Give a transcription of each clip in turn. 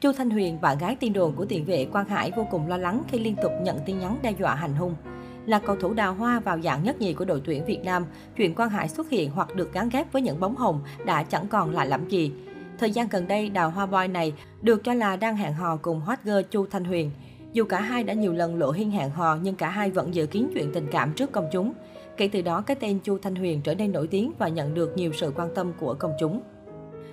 Chu Thanh Huyền, bạn gái tiên đồn của tiền vệ Quang Hải vô cùng lo lắng khi liên tục nhận tin nhắn đe dọa hành hung. Là cầu thủ đào hoa vào dạng nhất nhì của đội tuyển Việt Nam, chuyện Quang Hải xuất hiện hoặc được gắn ghép với những bóng hồng đã chẳng còn lạ lẫm gì. Thời gian gần đây, đào hoa boy này được cho là đang hẹn hò cùng hot girl Chu Thanh Huyền. Dù cả hai đã nhiều lần lộ hiên hẹn hò nhưng cả hai vẫn giữ kín chuyện tình cảm trước công chúng. Kể từ đó, cái tên Chu Thanh Huyền trở nên nổi tiếng và nhận được nhiều sự quan tâm của công chúng.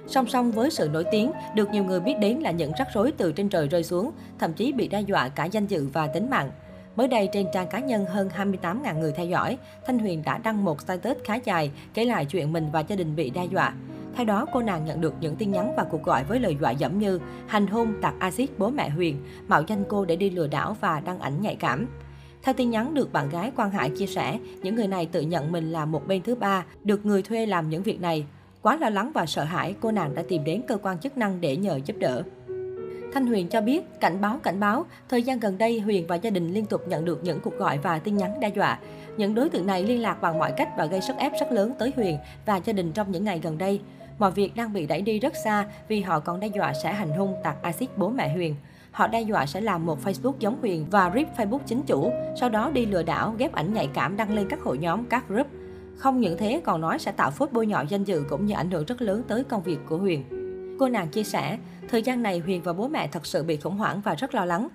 Song song với sự nổi tiếng, được nhiều người biết đến là những rắc rối từ trên trời rơi xuống, thậm chí bị đe dọa cả danh dự và tính mạng. Mới đây trên trang cá nhân hơn 28.000 người theo dõi, Thanh Huyền đã đăng một status khá dài kể lại chuyện mình và gia đình bị đe dọa. Theo đó, cô nàng nhận được những tin nhắn và cuộc gọi với lời dọa dẫm như hành hung, tạt axit bố mẹ Huyền, mạo danh cô để đi lừa đảo và đăng ảnh nhạy cảm. Theo tin nhắn được bạn gái Quang Hải chia sẻ, những người này tự nhận mình là một bên thứ ba, được người thuê làm những việc này. Quá lo lắng và sợ hãi, cô nàng đã tìm đến cơ quan chức năng để nhờ giúp đỡ. Thanh Huyền cho biết, cảnh báo cảnh báo, thời gian gần đây Huyền và gia đình liên tục nhận được những cuộc gọi và tin nhắn đe dọa. Những đối tượng này liên lạc bằng mọi cách và gây sức ép rất lớn tới Huyền và gia đình trong những ngày gần đây. Mọi việc đang bị đẩy đi rất xa vì họ còn đe dọa sẽ hành hung tạt axit bố mẹ Huyền. Họ đe dọa sẽ làm một Facebook giống Huyền và rip Facebook chính chủ, sau đó đi lừa đảo, ghép ảnh nhạy cảm đăng lên các hội nhóm, các group. Không những thế còn nói sẽ tạo phốt bôi nhọ danh dự cũng như ảnh hưởng rất lớn tới công việc của Huyền. Cô nàng chia sẻ, thời gian này Huyền và bố mẹ thật sự bị khủng hoảng và rất lo lắng.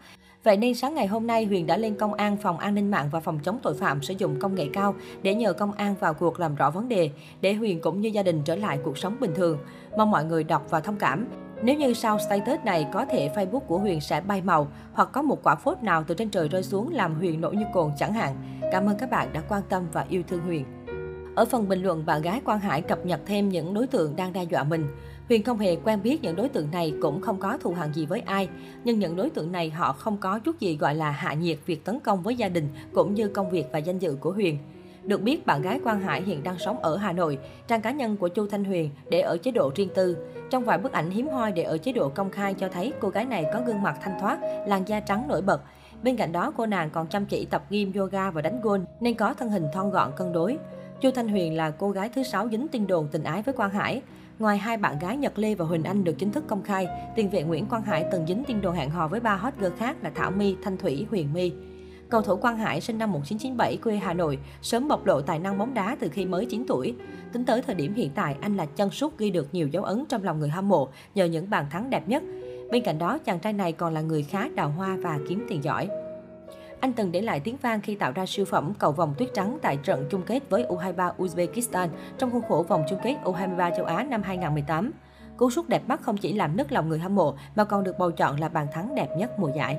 Vậy nên sáng ngày hôm nay, Huyền đã lên công an phòng an ninh mạng và phòng chống tội phạm sử dụng công nghệ cao để nhờ công an vào cuộc làm rõ vấn đề, để Huyền cũng như gia đình trở lại cuộc sống bình thường. Mong mọi người đọc và thông cảm. Nếu như sau status này có thể Facebook của Huyền sẽ bay màu hoặc có một quả phốt nào từ trên trời rơi xuống làm Huyền nổi như cồn chẳng hạn. Cảm ơn các bạn đã quan tâm và yêu thương Huyền. Ở phần bình luận, bạn gái Quang Hải cập nhật thêm những đối tượng đang đe dọa mình. Huyền không hề quen biết những đối tượng này cũng không có thù hằn gì với ai, nhưng những đối tượng này họ không có chút gì gọi là hạ nhiệt việc tấn công với gia đình cũng như công việc và danh dự của Huyền. Được biết, bạn gái Quang Hải hiện đang sống ở Hà Nội. Trang cá nhân của Chu Thanh Huyền để ở chế độ riêng tư. Trong vài bức ảnh hiếm hoi để ở chế độ công khai cho thấy cô gái này có gương mặt thanh thoát, làn da trắng nổi bật. Bên cạnh đó, cô nàng còn chăm chỉ tập gym, yoga và đánh golf nên có thân hình thon gọn cân đối. Chu Thanh Huyền là cô gái thứ sáu dính tin đồn tình ái với Quang Hải. Ngoài hai bạn gái Nhật Lê và Huỳnh Anh được chính thức công khai, tiền vệ Nguyễn Quang Hải từng dính tin đồn hẹn hò với ba hot girl khác là Thảo My, Thanh Thủy, Huyền My. Cầu thủ Quang Hải sinh năm 1997 quê Hà Nội, sớm bộc lộ tài năng bóng đá từ khi mới 9 tuổi. Tính tới thời điểm hiện tại, anh là chân sút ghi được nhiều dấu ấn trong lòng người hâm mộ nhờ những bàn thắng đẹp nhất. Bên cạnh đó, chàng trai này còn là người khá đào hoa và kiếm tiền giỏi. Anh từng để lại tiếng vang khi tạo ra siêu phẩm cầu vòng tuyết trắng tại trận chung kết với U23 Uzbekistan trong khuôn khổ vòng chung kết U23 châu Á năm 2018. Cú sút đẹp mắt không chỉ làm nức lòng người hâm mộ, mà còn được bầu chọn là bàn thắng đẹp nhất mùa giải.